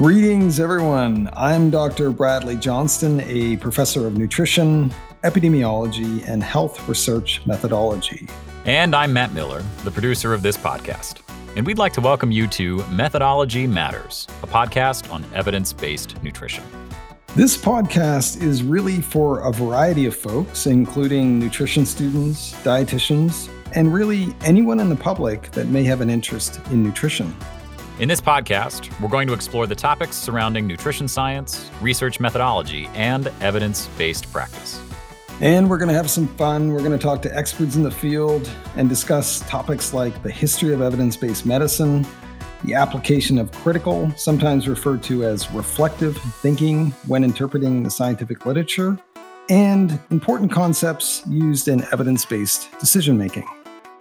Greetings, everyone. I'm Dr. Bradley Johnston, a professor of nutrition, epidemiology, and health research methodology. And I'm Matt Miller, the producer of this podcast. And we'd like to welcome you to Methodology Matters, a podcast on evidence based nutrition. This podcast is really for a variety of folks, including nutrition students, dietitians, and really anyone in the public that may have an interest in nutrition. In this podcast, we're going to explore the topics surrounding nutrition science, research methodology, and evidence based practice. And we're going to have some fun. We're going to talk to experts in the field and discuss topics like the history of evidence based medicine, the application of critical, sometimes referred to as reflective thinking when interpreting the scientific literature, and important concepts used in evidence based decision making.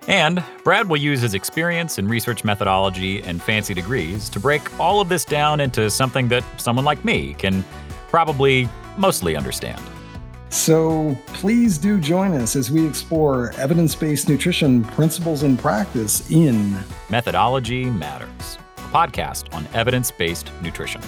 And Brad will use his experience in research methodology and fancy degrees to break all of this down into something that someone like me can probably mostly understand. So please do join us as we explore evidence based nutrition principles and practice in Methodology Matters, a podcast on evidence based nutrition.